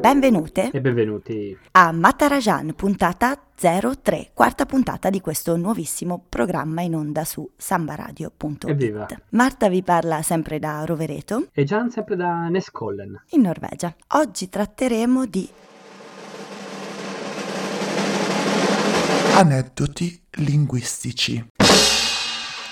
Benvenute E benvenuti. a Matarajan, puntata 03, quarta puntata di questo nuovissimo programma in onda su sambaradio.it. Evviva. Marta vi parla sempre da Rovereto, E Gian sempre da Neskollen. in Norvegia. Oggi tratteremo di Aneddoti linguistici.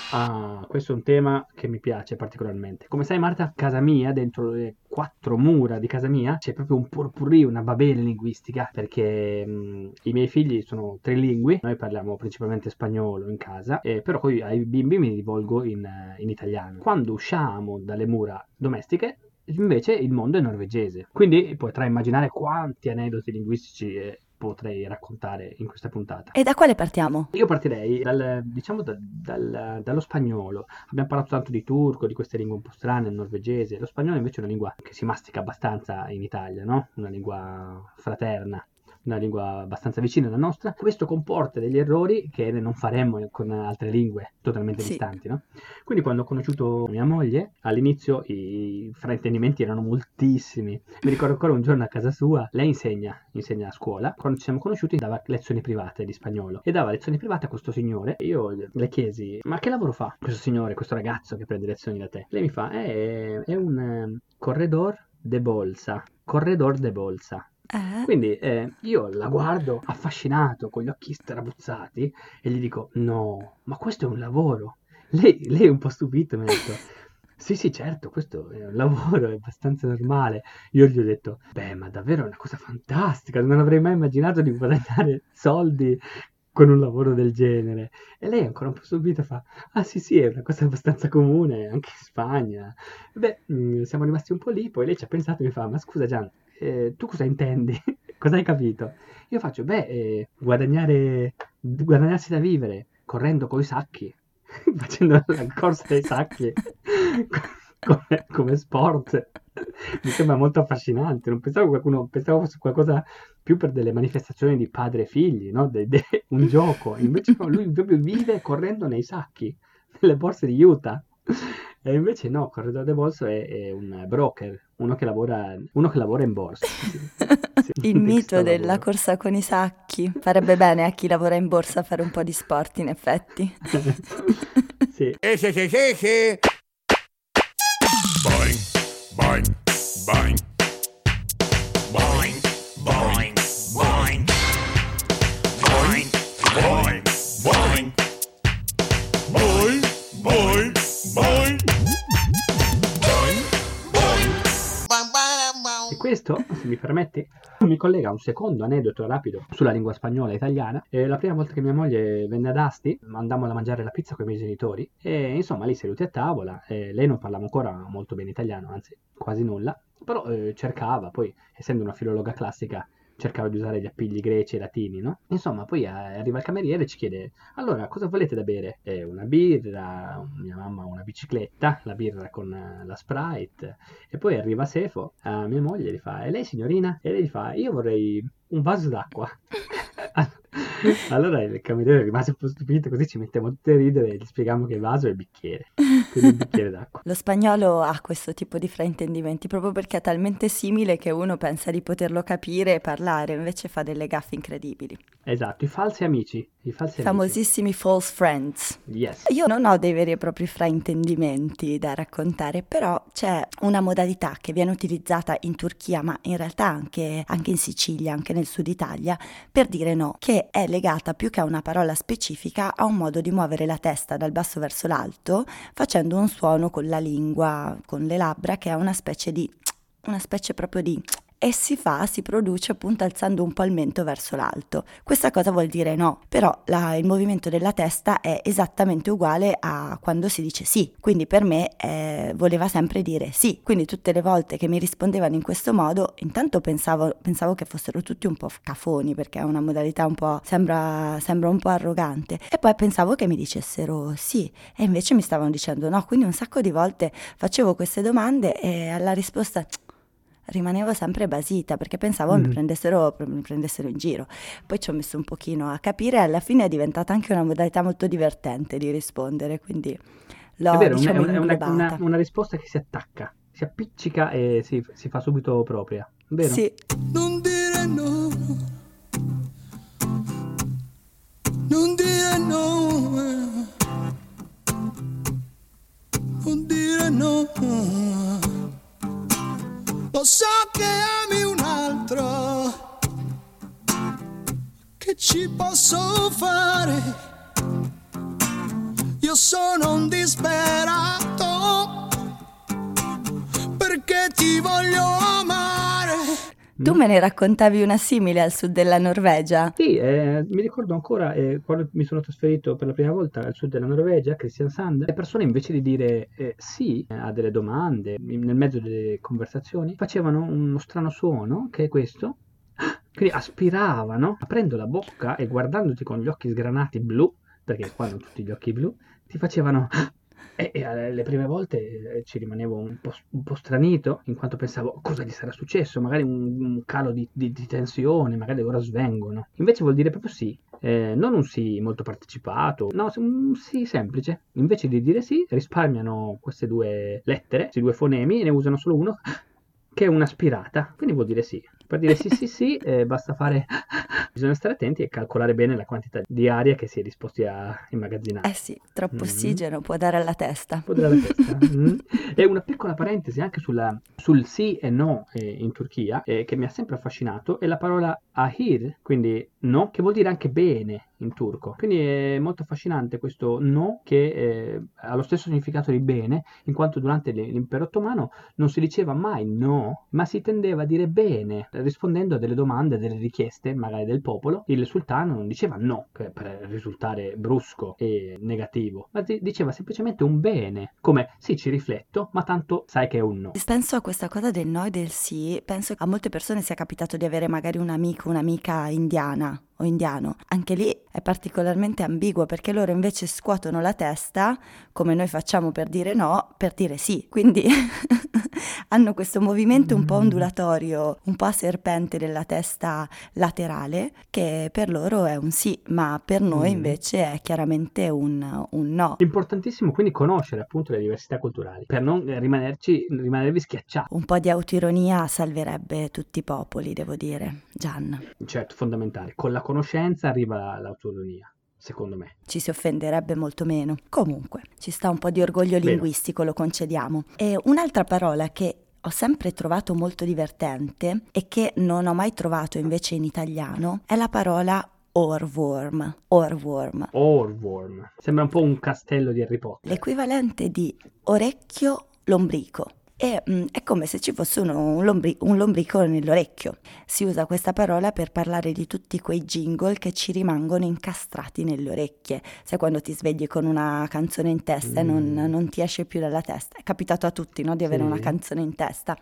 Ah, questo è un tema che mi piace particolarmente. Come sai, Marta, casa mia, dentro le quattro mura di casa mia, c'è proprio un purpurri, una babele linguistica, perché mh, i miei figli sono trilingui, noi parliamo principalmente spagnolo in casa, e però poi ai bimbi mi rivolgo in, eh, in italiano. Quando usciamo dalle mura domestiche, invece il mondo è norvegese. Quindi potrai immaginare quanti aneddoti linguistici eh, potrei raccontare in questa puntata. E da quale partiamo? Io partirei dal, diciamo, da- dal- dallo spagnolo. Abbiamo parlato tanto di turco, di queste lingue un po' strane, il norvegese. Lo spagnolo invece è una lingua che si mastica abbastanza in Italia, no? Una lingua fraterna, una lingua abbastanza vicina alla nostra. Questo comporta degli errori che non faremmo con altre lingue totalmente Sì. distanti, no? Quindi quando ho conosciuto mia moglie, all'inizio i fraintendimenti erano moltissimi. Mi ricordo ancora un giorno a casa sua, lei insegna, insegna a scuola. Quando ci siamo conosciuti dava lezioni private di spagnolo e dava lezioni private a questo signore. E io le chiesi, ma che lavoro fa questo signore, questo ragazzo che prende lezioni da te? Lei mi fa, è, è un eh, corredor de bolsa. Corredor de bolsa. Eh? Quindi eh, io la guardo affascinato, con gli occhi strabuzzati, e gli dico: No, ma questo è un lavoro. Lei, lei è un po' stupito, mi ha detto: Sì, sì, certo, questo è un lavoro, è abbastanza normale. Io gli ho detto: Beh, ma davvero è una cosa fantastica, non avrei mai immaginato di guadagnare soldi con un lavoro del genere. E lei ancora un po' stupita fa: Ah, sì, sì, è una cosa abbastanza comune anche in Spagna. Beh, mm, siamo rimasti un po' lì, poi lei ci ha pensato e mi fa: Ma scusa, Gian, eh, tu cosa intendi? cosa hai capito? Io faccio: Beh, eh, guadagnare, guadagnarsi da vivere correndo coi sacchi, facendo la corsa dei sacchi come, come sport. Mi sembra molto affascinante. Non pensavo qualcuno, pensavo fosse qualcosa più per delle manifestazioni di padre e figli, no? De- de- un gioco. Invece no, lui proprio vive correndo nei sacchi, nelle borse di Utah. E invece no, corredore de borso è, è un broker, uno che lavora, uno che lavora in borsa. Sì, sì, Il mito della lavoro. corsa con i sacchi. Farebbe bene a chi lavora in borsa fare un po' di sport, in effetti. Sì. Ese, ese, ese. Boing, boing, boing. Boing, boing, boing. Questo, se mi permetti, mi collega a un secondo aneddoto rapido sulla lingua spagnola e italiana. Eh, la prima volta che mia moglie venne ad Asti, andammo a mangiare la pizza con i miei genitori e insomma lì seduti a tavola, eh, lei non parlava ancora molto bene italiano, anzi quasi nulla, però eh, cercava, poi essendo una filologa classica, cercava di usare gli appigli greci e latini, no? Insomma, poi eh, arriva il cameriere e ci chiede, allora, cosa volete da bere? Eh, una birra, mia mamma una bicicletta, la birra con eh, la Sprite, e poi arriva Sefo, a mia moglie, e gli fa, e lei signorina? E lei gli fa, io vorrei un vaso d'acqua. allora il cameriere rimase un po' stupito, così ci mettiamo tutti a ridere e gli spieghiamo che il vaso è il bicchiere, quindi un bicchiere d'acqua. Lo spagnolo ha questo tipo di fraintendimenti proprio perché è talmente simile che uno pensa di poterlo capire e parlare, invece fa delle gaffe incredibili. Esatto, i falsi amici, i falsi Famosissimi false friends. amici. Yes. Io non ho dei veri e propri fraintendimenti da raccontare, però c'è una modalità che viene utilizzata in Turchia, ma in realtà anche, anche in Sicilia, anche nel sud Italia, per dire no, che è legata più che a una parola specifica a un modo di muovere la testa dal basso verso l'alto, facendo un suono con la lingua, con le labbra, che è una specie di... una specie proprio di e si fa, si produce appunto alzando un po' il mento verso l'alto. Questa cosa vuol dire no, però la- il movimento della testa è esattamente uguale a quando si dice sì, quindi per me eh, voleva sempre dire sì, quindi tutte le volte che mi rispondevano in questo modo, intanto pensavo, pensavo che fossero tutti un po' cafoni perché è una modalità un po', sembra, sembra un po' arrogante. E poi pensavo che mi dicessero sì e invece mi stavano dicendo no, quindi un sacco di volte facevo queste domande e alla risposta rimanevo sempre basita perché pensavo mi, Mm. prendessero, mi prendessero in giro. Poi ci ho messo un pochino a capire e alla fine è diventata anche una modalità molto divertente di rispondere, quindi l'ho è vero, diciamo è, una, è una- una risposta che si attacca, si appiccica e si, si fa subito propria, vero? Sì, Non dire no. Non dire no. Non dire no. Lo so che ami un altro. Che ci posso fare? Io sono un disperato. Perché ti voglio amare. Tu me ne raccontavi una simile al sud della Norvegia. Sì, eh, mi ricordo ancora eh, quando mi sono trasferito per la prima volta al sud della Norvegia, Christian Sand, le persone invece di dire eh, sì eh, a delle domande nel mezzo delle conversazioni, facevano uno strano suono che è questo. Quindi aspiravano, aprendo la bocca e guardandoti con gli occhi sgranati blu, perché qua hanno tutti gli occhi blu, ti facevano e, e alle le prime volte eh, ci rimanevo un po', un po' stranito, in quanto pensavo cosa gli sarà successo, magari un, un calo di, di- di tensione, magari ora svengono. Invece vuol dire proprio sì, eh, non un sì molto partecipato, no, un sì semplice. Invece di dire sì, risparmiano queste due lettere, questi due fonemi, e ne usano solo uno, che è un'aspirata, quindi vuol dire sì. Per dire sì sì sì, eh, basta fare... Bisogna stare attenti e calcolare bene la quantità di aria che si è disposti a immagazzinare. Eh sì, troppo Mm. ossigeno può dare alla testa. po' della testa. Mm. E una piccola parentesi anche sulla- sul sì e no eh, in Turchia, eh, che mi ha sempre affascinato, è la parola ahir, quindi no, che vuol dire anche bene in turco. Quindi è molto affascinante questo no che eh, ha lo stesso significato di bene, in quanto durante l'impero ottomano non si diceva mai no, ma si tendeva a dire bene, rispondendo a delle domande, delle richieste, magari del popolo. Il sultano non diceva no per, risultare brusco e negativo, ma di- diceva semplicemente un bene, come sì, ci rifletto, ma tanto sai che è un no. Penso a questa cosa del no e del sì, penso a molte persone sia capitato di avere magari un amico, un'amica indiana o indiano. Anche lì è particolarmente ambiguo perché loro invece scuotono la testa, come noi facciamo per dire no, per dire sì. Quindi hanno questo movimento un po' ondulatorio, un po' a serpente della testa laterale, che per loro è un sì, ma per noi Mm. invece è chiaramente un, un no. Importantissimo quindi conoscere appunto le diversità culturali per non rimanerci, rimanervi schiacciati. Un po' di autoironia salverebbe tutti i popoli, devo dire. Gian, Certo, fondamentale. Con la conoscenza arriva la- l'autonomia, secondo me. ci si offenderebbe molto meno. Comunque, ci sta un po' di orgoglio Vero. linguistico, lo concediamo. E un'altra parola che ho sempre trovato molto divertente e che non ho mai trovato invece in italiano è la parola orworm. Orworm. Orworm. Sembra un po' un castello di Harry Potter. L'equivalente di orecchio lombrico. E mm, è come se ci fosse uno- un, lombri- un lombrico nell'orecchio. Si usa questa parola per parlare di tutti quei jingle che ci rimangono incastrati nelle orecchie. Sai quando ti svegli con una canzone in testa e non, Mm. non ti esce più dalla testa. È capitato a tutti no, di avere Sì. una canzone in testa.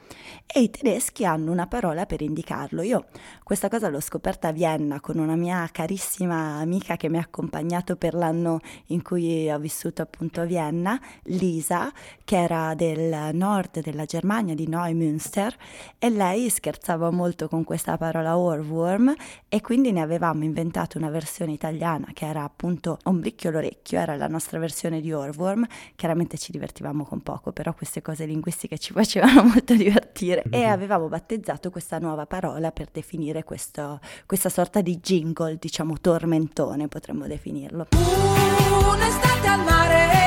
E i tedeschi hanno una parola per indicarlo. Io questa cosa l'ho scoperta a Vienna con una mia carissima amica che mi ha accompagnato per l'anno in cui ho vissuto appunto a Vienna, Lisa, che era del nord della Germania, di Neumünster, e lei scherzava molto con questa parola Ohrwurm e quindi ne avevamo inventato una versione italiana che era appunto Ombricchio l'orecchio, era la nostra versione di Ohrwurm. Chiaramente ci divertivamo con poco, però queste cose linguistiche ci facevano molto divertire e avevamo battezzato questa nuova parola per definire questo- questa sorta di jingle, diciamo tormentone, potremmo definirlo. Un'estate al mare,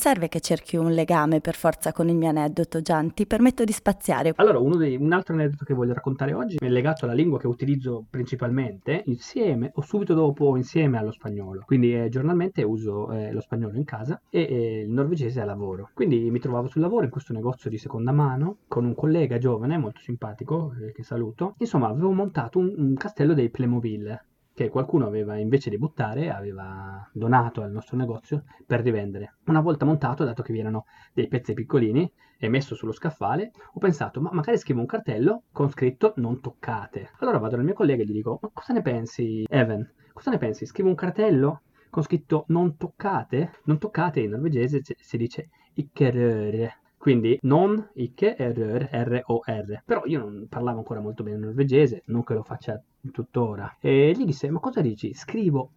serve che cerchi un legame per forza con il mio aneddoto, Gian, ti permetto di spaziare. Allora, dei- un altro aneddoto che voglio raccontare oggi è legato alla lingua che utilizzo principalmente insieme o subito dopo insieme allo spagnolo. Quindi eh, giornalmente uso eh, lo spagnolo in casa e eh, il norvegese a lavoro. Quindi mi trovavo sul lavoro in questo negozio di seconda mano con un collega giovane molto simpatico eh, che saluto. Insomma, avevo montato un, un castello dei Playmobil che qualcuno aveva invece di buttare aveva donato al nostro negozio per rivendere. Una volta montato, dato che vi erano dei pezzi piccolini e messo sullo scaffale, ho pensato, ma magari scrivo un cartello con scritto non toccate. Allora vado dal mio collega e gli dico, ma cosa ne pensi, Evan? Cosa ne pensi? Scrivo un cartello con scritto non toccate? Non toccate in norvegese si- dice ikke røre. Quindi non ikke rør, R-O-R. Però io non parlavo ancora molto bene norvegese, non che lo faccia tuttora. E gli disse, ma cosa dici? Scrivo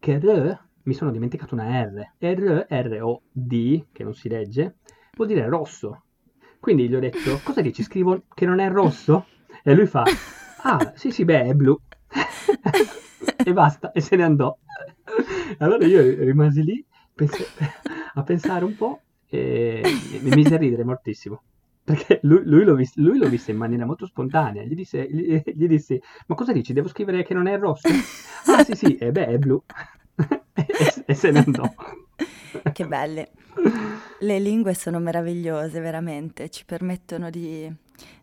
rø? Mi sono dimenticato una R. R, R-O-D, che non si legge, vuol dire rosso. Quindi gli ho detto, cosa dici? Scrivo che non è rosso? E lui fa, ah, sì, sì, beh, è blu. e basta, e se ne andò. Allora io rimasi lì pens- a pensare un po' e mi mise a ridere moltissimo. Perché lui, lui lo vis- lui lo visse in maniera molto spontanea. Gli, disse, gli, gli dissi, ma cosa dici? Devo scrivere che non è rosso? Ah sì sì, e beh, è blu. e, e se ne andò. Che belle. Le lingue sono meravigliose, veramente, ci permettono di,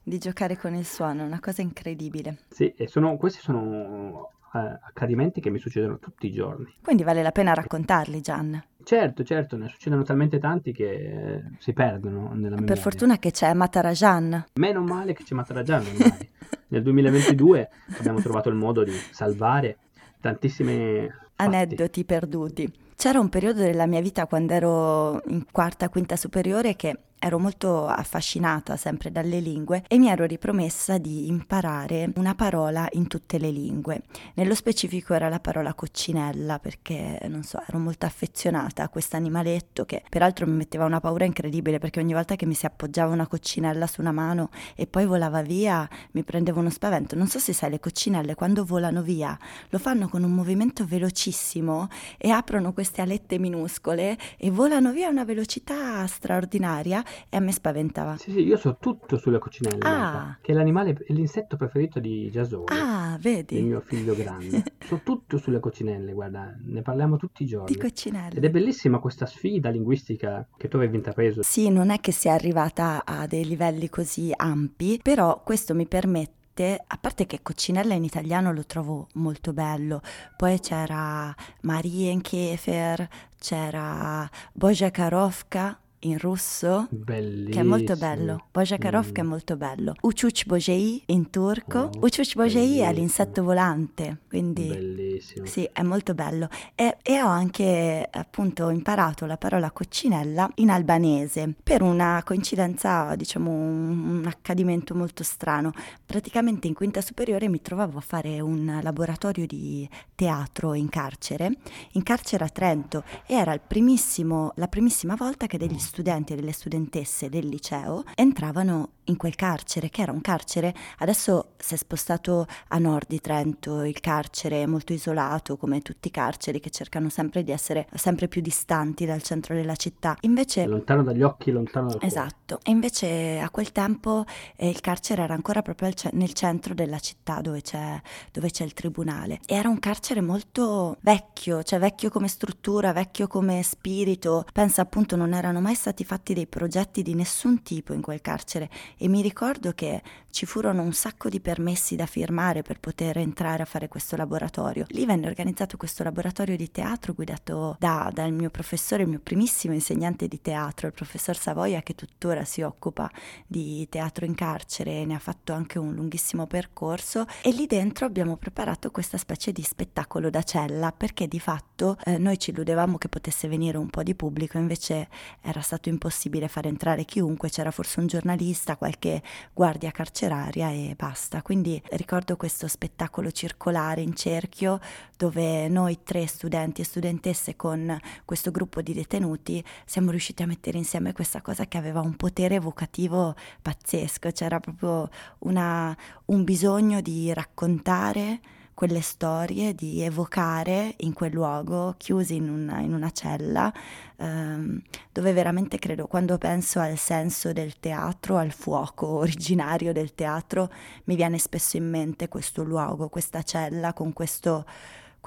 di giocare con il suono, è una cosa incredibile. Sì, e sono, questi sono eh, accadimenti che mi succedono tutti i giorni. Quindi vale la pena raccontarli, Gian. Certo, certo, ne succedono talmente tanti che eh, si perdono nella memoria. Per fortuna che c'è Matarajan. Meno male che ci Matarajan ormai. Nel 2022 abbiamo trovato il modo di salvare tantissime fatti. Aneddoti perduti. C'era un periodo della mia vita quando ero in quarta, quinta superiore che ero molto affascinata sempre dalle lingue e mi ero ripromessa di imparare una parola in tutte le lingue. Nello specifico era la parola coccinella perché, non so, ero molto affezionata a questo animaletto che peraltro mi metteva una paura incredibile perché ogni volta che mi si appoggiava una coccinella su una mano e poi volava via mi prendeva uno spavento. Non so se sai, le coccinelle quando volano via lo fanno con un movimento velocissimo e aprono queste alette minuscole e volano via a una velocità straordinaria e a me spaventava. Sì, sì, io so tutto sulle coccinelle, Ah. che è l'animale, è l'insetto preferito di Giasone, Ah, il vedi? mio figlio grande. so tutto sulle coccinelle, guarda, ne parliamo tutti i giorni. Di coccinelle. Ed è bellissima questa sfida linguistica che tu avevi intrapreso. Sì, non è che sia arrivata a dei livelli così ampi, però questo mi permette, a parte che coccinella in italiano lo trovo molto bello, poi c'era Marienkäfer, c'era Bojakarovka in russo, Bellissimo. che è molto bello. Bojakarovka è Mm. molto bello. Uçuç böceği in turco. Oh, Uçuç böceği è l'insetto volante, quindi... Bellissimo. Sì, è molto bello. E, e ho anche appunto imparato la parola coccinella in albanese per una coincidenza, diciamo, un, un accadimento molto strano. Praticamente in quinta superiore mi trovavo a fare un laboratorio di teatro in carcere, in carcere a Trento, e era il primissimo, la primissima volta che degli studenti e delle studentesse del liceo entravano in quel carcere, che era un carcere, adesso si è spostato a nord di Trento, il carcere è molto isolato, come tutti i carceri che cercano sempre di essere sempre più distanti dal centro della città. Invece Lontano dagli occhi, lontano dal cuore. Esatto, e invece a quel tempo eh, il carcere era ancora proprio ce- nel centro della città dove c'è, dove c'è il tribunale. E era un carcere molto vecchio, cioè vecchio come struttura, vecchio come spirito. Pensa appunto non erano mai stati fatti dei progetti di nessun tipo in quel carcere e mi ricordo che ci furono un sacco di permessi da firmare per poter entrare a fare questo laboratorio. Lì venne organizzato questo laboratorio di teatro guidato da- dal mio professore, il mio primissimo insegnante di teatro, il professor Savoia, che tuttora si occupa di teatro in carcere, ne ha fatto anche un lunghissimo percorso e lì dentro abbiamo preparato questa specie di spettacolo da cella perché di fatto eh, noi ci illudevamo che potesse venire un po' di pubblico, invece era stato impossibile far entrare chiunque, c'era forse un giornalista, qualche guardia carceraria e basta. Quindi ricordo questo spettacolo circolare in cerchio dove noi tre studenti e studentesse con questo gruppo di detenuti siamo riusciti a mettere insieme questa cosa che aveva un potere evocativo pazzesco, c'era proprio una- un bisogno di raccontare quelle storie, di evocare in quel luogo, chiusi in una, in una cella, ehm, dove veramente credo, quando penso al senso del teatro, al fuoco originario del teatro, mi viene spesso in mente questo luogo, questa cella con questo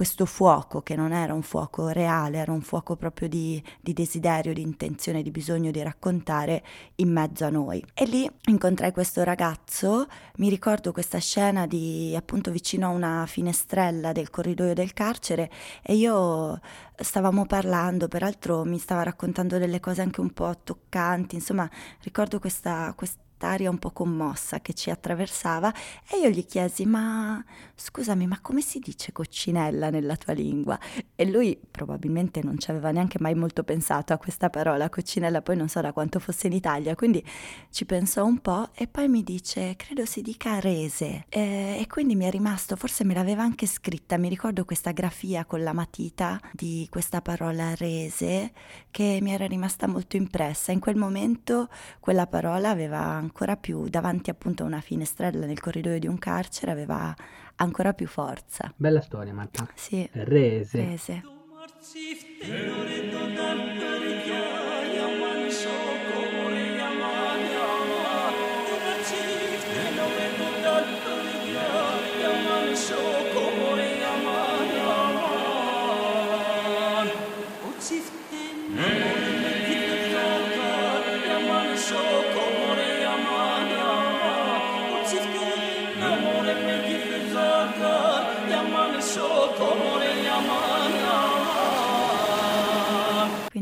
questo fuoco che non era un fuoco reale, era un fuoco proprio di, di, desiderio, di intenzione, di bisogno di raccontare in mezzo a noi. E lì incontrai questo ragazzo, mi ricordo questa scena di appunto vicino a una finestrella del corridoio del carcere e io stavamo parlando, peraltro mi stava raccontando delle cose anche un po' toccanti, insomma ricordo questa, questa aria un po' commossa che ci attraversava e io gli chiesi ma scusami ma come si dice coccinella nella tua lingua? E lui probabilmente non ci aveva neanche mai molto pensato a questa parola coccinella, poi non so da quanto fosse in Italia, quindi ci pensò un po' e poi mi dice credo si dica rese e, e quindi mi è rimasto, forse me l'aveva anche scritta, mi ricordo questa grafia con la matita di questa parola rese che mi era rimasta molto impressa. In quel momento quella parola aveva ancora più, davanti appunto a una finestrella nel corridoio di un carcere, aveva ancora più forza. Bella storia, Marta. Sì. Rese. Rese.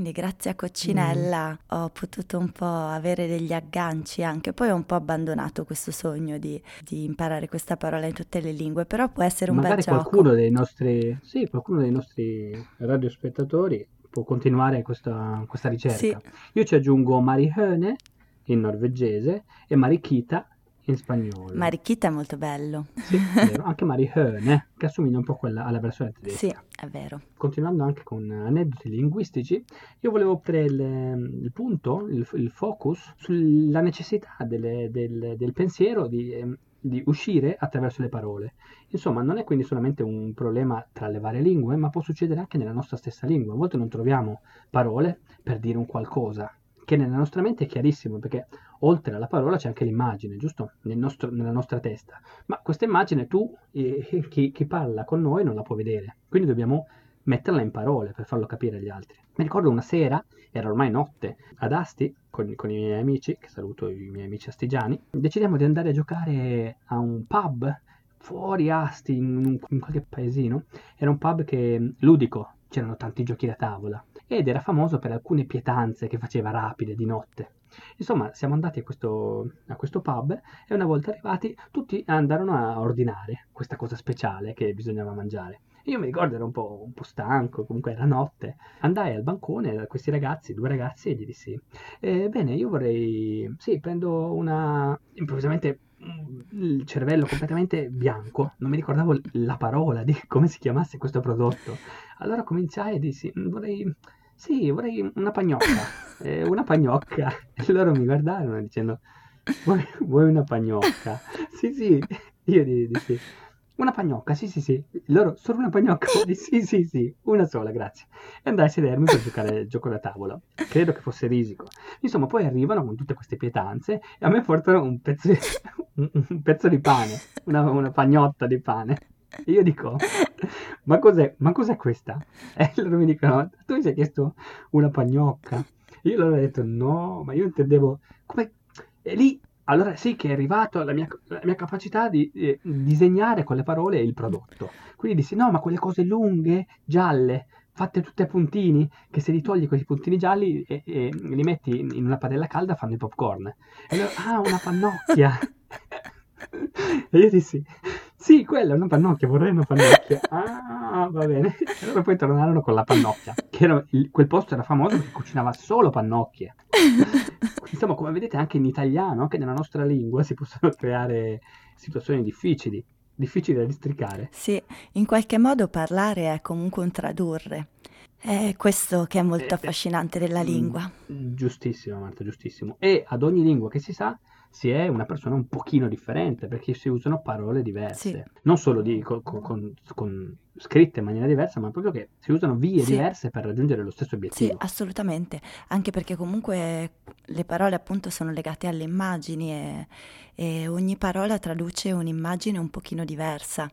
Quindi grazie a Coccinella ho potuto un po' avere degli agganci anche, poi ho un po' abbandonato questo sogno di, di imparare questa parola in tutte le lingue, però può essere un Magari bel gioco. qualcuno dei nostri, sì, qualcuno dei nostri radiospettatori può continuare questa, questa ricerca. Sì. Io ci aggiungo Marihöne in norvegese e Marikita in spagnolo. Marichita è molto bello. Sì, è vero. Anche Marihöne, che assomiglia un po' quella, alla versione tedesca. Sì, è vero. Continuando anche con aneddoti linguistici, io volevo prendere il, il punto, il, il focus sulla necessità delle- del, del pensiero di, ehm, di uscire attraverso le parole. Insomma, non è quindi solamente un problema tra le varie lingue, ma può succedere anche nella nostra stessa lingua. A volte non troviamo parole per dire un qualcosa, che nella nostra mente è chiarissimo, perché oltre alla parola c'è anche l'immagine, giusto? Nel nostro- nella nostra testa. Ma questa immagine tu, eh, chi, chi parla con noi, non la può vedere. Quindi dobbiamo metterla in parole per farlo capire agli altri. Mi ricordo una sera, era ormai notte, ad Asti, con, con i miei amici, che saluto i miei amici astigiani, decidiamo di andare a giocare a un pub fuori Asti, in, un- in qualche paesino. Era un pub che, ludico, c'erano tanti giochi da tavola ed era famoso per alcune pietanze che faceva rapide di notte. Insomma, siamo andati a questo, a questo pub e una volta arrivati tutti andarono a ordinare questa cosa speciale che bisognava mangiare. Io mi ricordo ero un po', un po' stanco, comunque era notte. Andai al bancone da questi ragazzi, due ragazzi, e gli dissi: "Eh, Bene, io vorrei. Sì, prendo una. Improvvisamente mm, il cervello completamente bianco, non mi ricordavo la parola di come si chiamasse questo prodotto. Allora cominciai e dissi: "Mm, Vorrei. Sì, vorrei una pagnocca. eh, una pagnocca. E loro mi guardarono dicendo: Vuoi, vuoi una pagnocca? Sì, sì. Io dissi: Una pagnocca, sì, sì, sì. Loro, solo una pagnocca? Sì, sì, sì, una sola, grazie. E andai a sedermi per giocare il gioco da tavola. Credo che fosse risico. Insomma, poi arrivano con tutte queste pietanze e a me portano un pezzo, un pezzo di pane, una, una pagnotta di pane. E io dico, ma cos'è, ma cos'è questa? E loro mi dicono, tu mi sei chiesto una pagnocca? Io loro ho detto, no, ma io intendevo, come... E lì, allora sì che è arrivato la mia, la mia capacità di eh, disegnare con le parole il prodotto. Quindi dissi, no, ma quelle cose lunghe, gialle, fatte tutte a puntini, che se li togli quei puntini gialli e, e li metti in una padella calda fanno i popcorn. E loro, ah, una pannocchia. E io dissi, sì, quella è una pannocchia, vorrei una pannocchia. Ah, va bene. E loro poi tornarono con la pannocchia, che era il- quel posto era famoso perché cucinava solo pannocchie. Insomma, come vedete anche in italiano, anche nella nostra lingua, si possono creare situazioni difficili, difficili da districare. Sì, in qualche modo parlare è comunque un tradurre. È questo che è molto Eh, eh, affascinante della Mm, lingua. Giustissimo, Marta, giustissimo. E ad ogni lingua che si sa si è una persona un pochino differente perché si usano parole diverse, Sì. non solo di- con, con- con- scritte in maniera diversa, ma proprio che si usano vie Sì. diverse per raggiungere lo stesso Sì, obiettivo. assolutamente, anche perché comunque le parole appunto sono legate alle immagini e, e ogni parola traduce un'immagine un pochino diversa.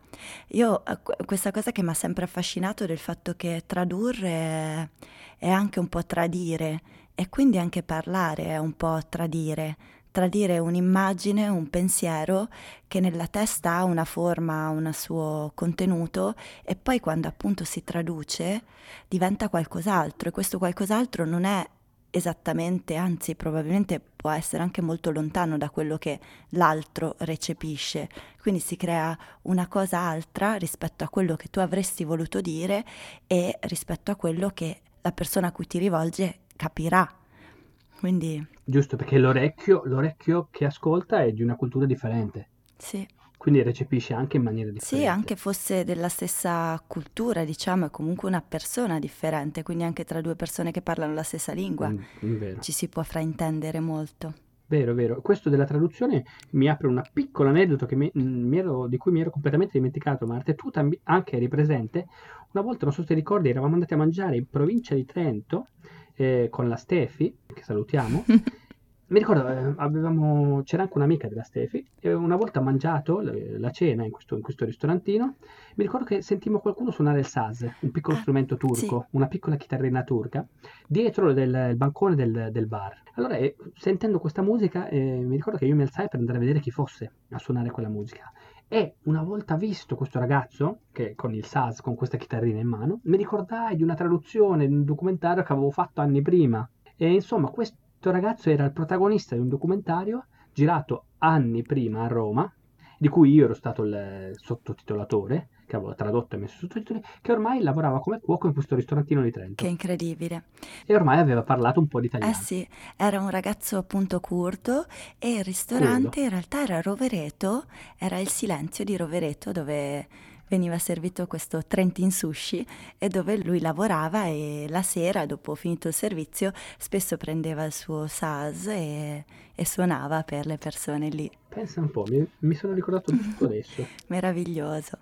Io, eh, que- questa cosa che mi ha sempre affascinato del fatto che tradurre è anche un po' tradire e quindi anche parlare è un po' tradire. Tradire un'immagine, un pensiero che nella testa ha una forma, un suo contenuto e poi quando appunto si traduce diventa qualcos'altro e questo qualcos'altro non è esattamente, anzi probabilmente può essere anche molto lontano da quello che l'altro recepisce. Quindi si crea una cosa altra rispetto a quello che tu avresti voluto dire e rispetto a quello che la persona a cui ti rivolge capirà. Quindi Giusto, perché l'orecchio, l'orecchio che ascolta è di una cultura differente, sì, quindi recepisce anche in maniera differente. sì, anche fosse della stessa cultura, diciamo, è comunque una persona differente, quindi anche tra due persone che parlano la stessa lingua Mm, mm, ci si può fraintendere molto. Vero, vero. Questo della traduzione mi apre un piccolo aneddoto che mi- mm, mi ero- di cui mi ero completamente dimenticato, Marta. E tu tambi- anche eri presente. Una volta, non so se ti ricordi, eravamo andati a mangiare in provincia di Trento eh, con la Stefi, che salutiamo. Mi ricordo, eh, avevamo, c'era anche un'amica della Stefi, e una volta mangiato la cena in questo, in questo ristorantino, mi ricordo che sentimmo qualcuno suonare il saz, un piccolo Ah, strumento turco, una piccola chitarrina turca, dietro del, il bancone del, del bar. Allora, eh, sentendo questa musica, eh, mi ricordo che io mi alzai per andare a vedere chi fosse a suonare quella musica. E una volta visto questo ragazzo, che con il saz, con questa chitarrina in mano, mi ricordai di una traduzione di un documentario che avevo fatto anni prima. E insomma, questo ragazzo era il protagonista di un documentario girato anni prima a Roma, di cui io ero stato il sottotitolatore, che avevo tradotto e messo sottotitoli, che ormai lavorava come cuoco in questo ristorantino di Trento. Che incredibile. E ormai aveva parlato un po' di italiano. Eh sì, era un ragazzo appunto curdo e il ristorante Curdo. in realtà era Rovereto, era il silenzio di Rovereto dove veniva servito questo Trentin Sushi e dove lui lavorava e la sera dopo finito il servizio spesso prendeva il suo saz e, e suonava per le persone lì. Pensa un po', mi, mi sono ricordato tutto adesso. Meraviglioso.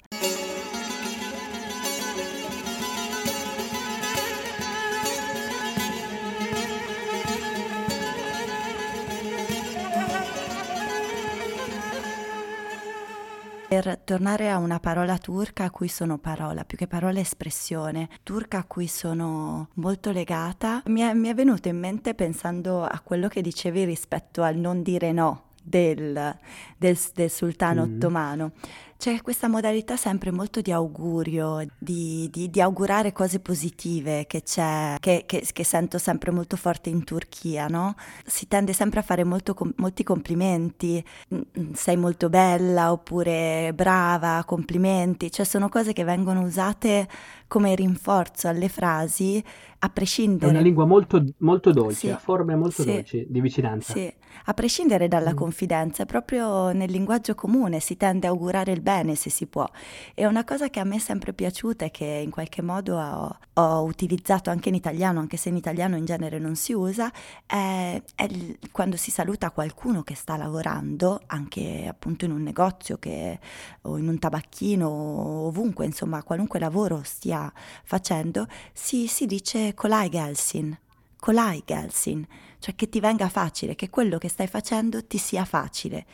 Per tornare a una parola turca a cui sono parola, più che parola espressione, turca a cui sono molto legata, mi è, mi è venuto in mente pensando a quello che dicevi rispetto al non dire no del, del- del sultano Mm. ottomano. C'è questa modalità sempre molto di augurio, di, di- di augurare cose positive che c'è, che, che- che sento sempre molto forte in Turchia, no? Si tende sempre a fare molto molti complimenti, "Mm, mm, sei molto bella oppure brava, complimenti, cioè sono cose che vengono usate come rinforzo alle frasi a È prescindere. una lingua molto, molto dolce, Sì, ha forme molto sì, dolci di vicinanza. Sì, a prescindere dalla Mm. confidenza, proprio nel linguaggio comune si tende a augurare il bene se si può. E una cosa che a me è sempre piaciuta e che in qualche modo ho, ho utilizzato anche in italiano, anche se in italiano in genere non si usa, è, è quando si saluta qualcuno che sta lavorando, anche appunto in un negozio che- o in un tabacchino o ovunque, insomma, qualunque lavoro stia facendo, si, si dice kolay gelsin, kolay gelsin, cioè che ti venga facile, che quello che stai facendo ti sia facile,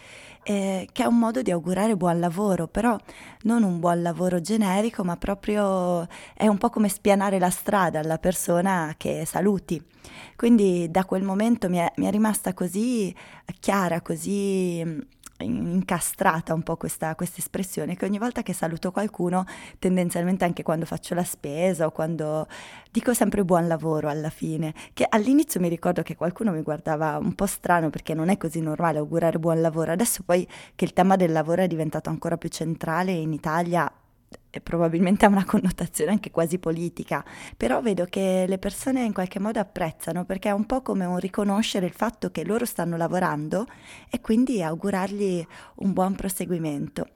eh, che è un modo di augurare buon lavoro, però non un buon lavoro generico, ma proprio è un po' come spianare la strada alla persona che saluti. Quindi da quel momento mi è, mi è rimasta così chiara, così incastrata un po' questa, espressione che ogni volta che saluto qualcuno, tendenzialmente anche quando faccio la spesa o quando dico sempre buon lavoro alla fine, che all'inizio mi ricordo che qualcuno mi guardava un po' strano perché non è così normale augurare buon lavoro, adesso poi che il tema del lavoro è diventato ancora più centrale in Italia probabilmente ha una connotazione anche quasi politica, però vedo che le persone in qualche modo apprezzano perché è un po' come un riconoscere il fatto che loro stanno lavorando e quindi augurargli un buon proseguimento.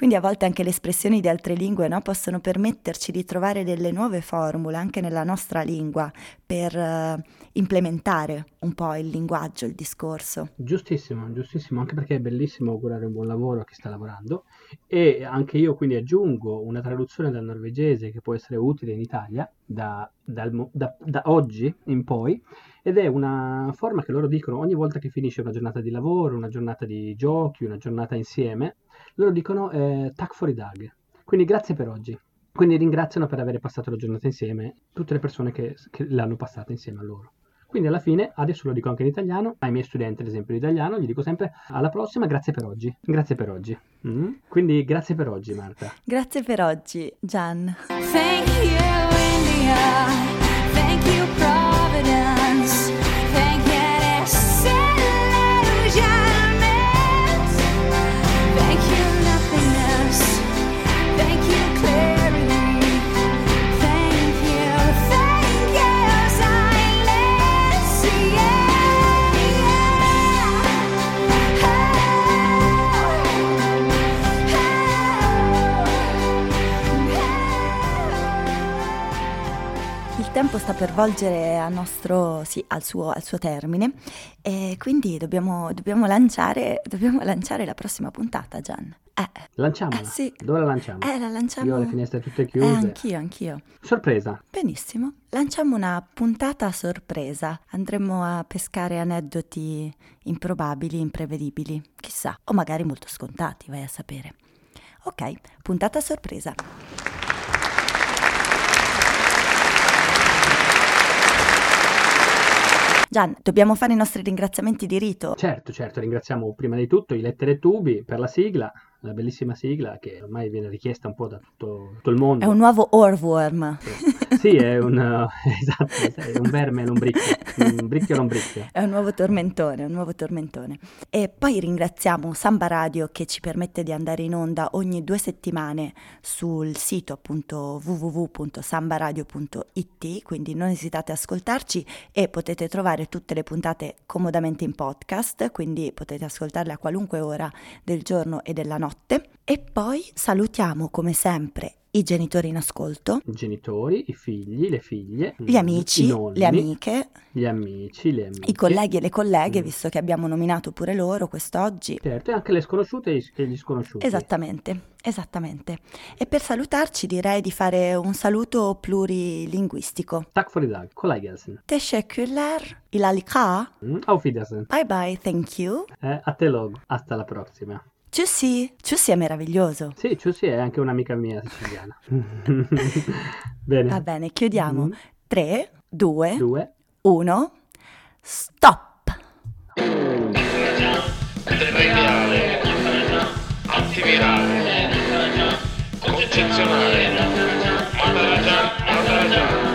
Quindi a volte anche le espressioni di altre lingue no, possono permetterci di trovare delle nuove formule anche nella nostra lingua per eh, implementare un po' il linguaggio, il discorso. Giustissimo, giustissimo, anche perché è bellissimo augurare un buon lavoro a chi sta lavorando e anche io quindi aggiungo una traduzione dal norvegese che può essere utile in Italia da, dal da- da oggi in poi ed è una forma che loro dicono ogni volta che finisce una giornata di lavoro, una giornata di giochi, una giornata insieme, loro dicono eh, tak for i dag, quindi grazie per oggi. Quindi ringraziano per aver passato la giornata insieme tutte le persone che, che l'hanno passata insieme a loro. Quindi alla fine, adesso lo dico anche in italiano, ai miei studenti ad esempio di italiano, gli dico sempre alla prossima, grazie per oggi, grazie per oggi. Mm? Quindi grazie per oggi Marta. Grazie per oggi, Gian. Thank you, India. Per volgere a nostro, sì, al, suo, al suo termine e quindi dobbiamo, dobbiamo lanciare, dobbiamo lanciare la prossima puntata, Gian. Eh, Lanciamola. Eh, sì. Dove la lanciamo? eh, la lanciamo. Io ho le finestre tutte Eh, chiuse. anch'io, anch'io. Sorpresa. Benissimo. Lanciamo una puntata a sorpresa. Andremo a pescare aneddoti improbabili, imprevedibili, chissà, o magari molto scontati, vai a sapere. Ok, puntata a sorpresa. Gian, dobbiamo fare i nostri ringraziamenti di rito. Certo, certo, ringraziamo prima di tutto i Lettere Tubi per la sigla, la bellissima sigla che ormai viene richiesta un po' da tutto, tutto il mondo. È un nuovo Orworm. Sì, è un, esatto, è un verme lombricchio, un bricchio lombricchio. È un nuovo tormentone, un nuovo tormentone. E poi ringraziamo Samba Radio che ci permette di andare in onda ogni due settimane sul sito appunto www.sambaradio.it, quindi non esitate a ascoltarci e potete trovare tutte le puntate comodamente in podcast, quindi potete ascoltarle a qualunque ora del giorno e della notte. E poi salutiamo come sempre i genitori in ascolto, I genitori, i figli, le figlie, gli amici, nonni, le amiche, gli amici, le amiche. i colleghi e le colleghe, Mm. visto che abbiamo nominato pure loro quest'oggi. Certo, e anche le sconosciute e gli- sconosciuti. Esattamente, esattamente. E per salutarci direi di fare un saluto plurilinguistico. Tak for i dag, kolay gelsin. Teşekkürler, ilalika. Mm, Auf Wiedersehen. Bye bye, thank you. Eh, a te log, hasta la prossima. Ciussi, Ciussi è meraviglioso. Sì, Ciussi è anche un'amica mia siciliana. bene. Va bene, chiudiamo. 3, 2, 1, stop! Territoriale, antivirale, concezionale, mandaragian, mandaragian.